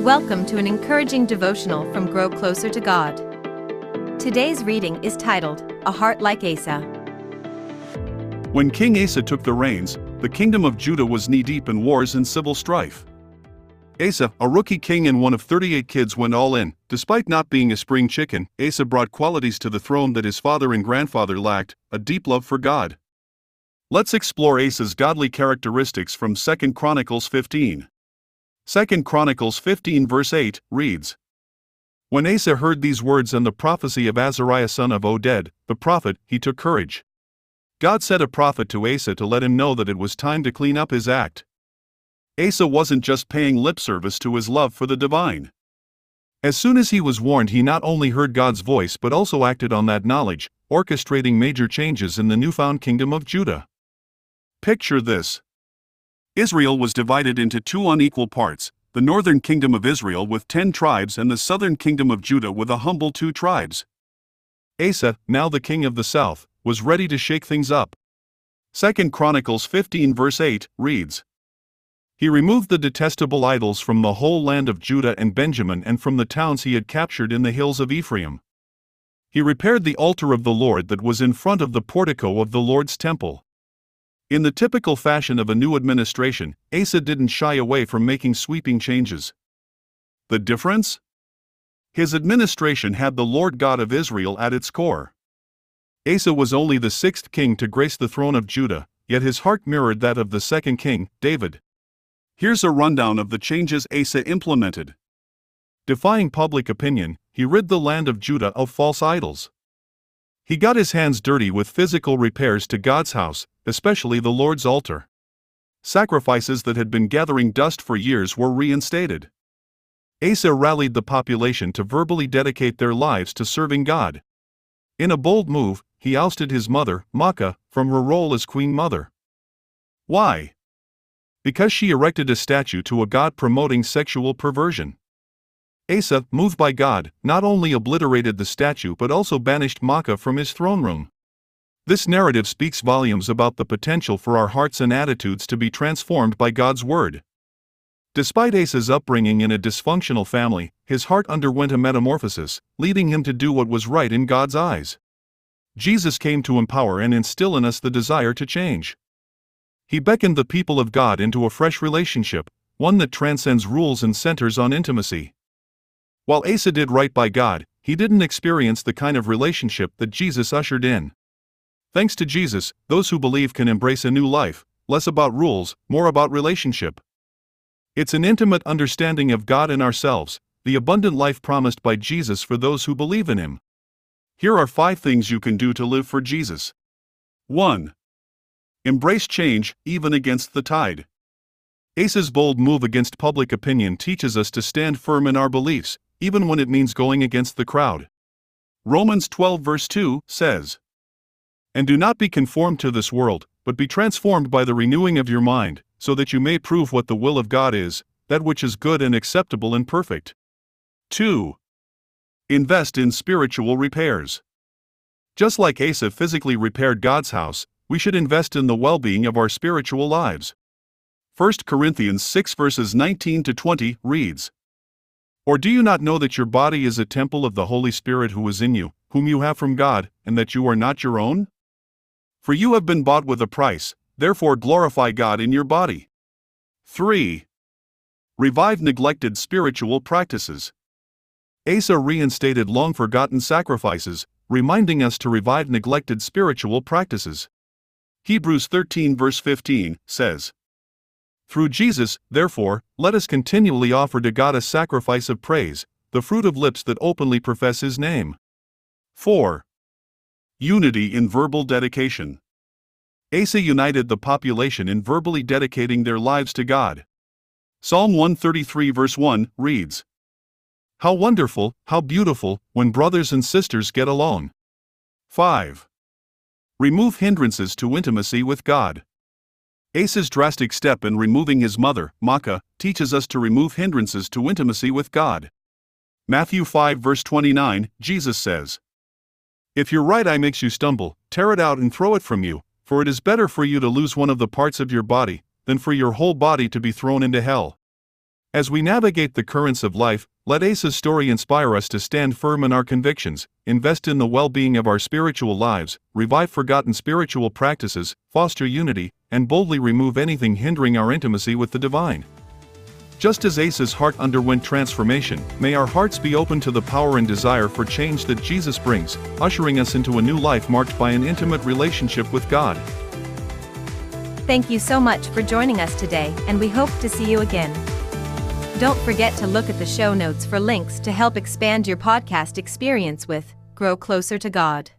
Welcome to an encouraging devotional from Grow Closer to God. Today's reading is titled, A Heart Like Asa. When King Asa took the reins, the kingdom of Judah was knee deep in wars and civil strife. Asa, a rookie king and one of 38 kids, went all in. Despite not being a spring chicken, Asa brought qualities to the throne that his father and grandfather lacked a deep love for God. Let's explore Asa's godly characteristics from 2 Chronicles 15. 2 Chronicles 15 verse 8 reads When Asa heard these words and the prophecy of Azariah son of Oded, the prophet, he took courage. God sent a prophet to Asa to let him know that it was time to clean up his act. Asa wasn't just paying lip service to his love for the divine. As soon as he was warned, he not only heard God's voice but also acted on that knowledge, orchestrating major changes in the newfound kingdom of Judah. Picture this Israel was divided into two unequal parts the northern kingdom of Israel with ten tribes and the southern kingdom of Judah with a humble two tribes. Asa, now the king of the south, was ready to shake things up. 2 Chronicles 15 verse 8 reads He removed the detestable idols from the whole land of Judah and Benjamin and from the towns he had captured in the hills of Ephraim. He repaired the altar of the Lord that was in front of the portico of the Lord's temple. In the typical fashion of a new administration, Asa didn't shy away from making sweeping changes. The difference? His administration had the Lord God of Israel at its core. Asa was only the sixth king to grace the throne of Judah, yet his heart mirrored that of the second king, David. Here's a rundown of the changes Asa implemented. Defying public opinion, he rid the land of Judah of false idols. He got his hands dirty with physical repairs to God's house, especially the Lord's altar. Sacrifices that had been gathering dust for years were reinstated. Asa rallied the population to verbally dedicate their lives to serving God. In a bold move, he ousted his mother, Maacah, from her role as queen mother. Why? Because she erected a statue to a god promoting sexual perversion. Asa, moved by God, not only obliterated the statue but also banished Maacah from his throne room. This narrative speaks volumes about the potential for our hearts and attitudes to be transformed by God's Word. Despite Asa's upbringing in a dysfunctional family, his heart underwent a metamorphosis, leading him to do what was right in God's eyes. Jesus came to empower and instill in us the desire to change. He beckoned the people of God into a fresh relationship, one that transcends rules and centers on intimacy. While Asa did right by God, he didn't experience the kind of relationship that Jesus ushered in. Thanks to Jesus, those who believe can embrace a new life, less about rules, more about relationship. It's an intimate understanding of God and ourselves, the abundant life promised by Jesus for those who believe in Him. Here are five things you can do to live for Jesus. 1. Embrace change, even against the tide. Asa's bold move against public opinion teaches us to stand firm in our beliefs, even when it means going against the crowd. Romans 12 verse 2 says, and do not be conformed to this world, but be transformed by the renewing of your mind, so that you may prove what the will of God is, that which is good and acceptable and perfect. 2. Invest in spiritual repairs. Just like Asa physically repaired God's house, we should invest in the well being of our spiritual lives. 1 Corinthians 6 verses 19 to 20 reads Or do you not know that your body is a temple of the Holy Spirit who is in you, whom you have from God, and that you are not your own? For you have been bought with a price, therefore glorify God in your body. 3. Revive neglected spiritual practices. Asa reinstated long forgotten sacrifices, reminding us to revive neglected spiritual practices. Hebrews 13 verse 15 says, Through Jesus, therefore, let us continually offer to God a sacrifice of praise, the fruit of lips that openly profess His name. 4. Unity in verbal dedication. Asa united the population in verbally dedicating their lives to God. Psalm 133 verse 1 reads How wonderful, how beautiful, when brothers and sisters get along. 5. Remove hindrances to intimacy with God. Asa's drastic step in removing his mother, Maacah, teaches us to remove hindrances to intimacy with God. Matthew 5 verse 29, Jesus says, if your right eye makes you stumble, tear it out and throw it from you, for it is better for you to lose one of the parts of your body, than for your whole body to be thrown into hell. As we navigate the currents of life, let Asa's story inspire us to stand firm in our convictions, invest in the well being of our spiritual lives, revive forgotten spiritual practices, foster unity, and boldly remove anything hindering our intimacy with the divine. Just as Asa's heart underwent transformation, may our hearts be open to the power and desire for change that Jesus brings, ushering us into a new life marked by an intimate relationship with God. Thank you so much for joining us today, and we hope to see you again. Don't forget to look at the show notes for links to help expand your podcast experience with Grow Closer to God.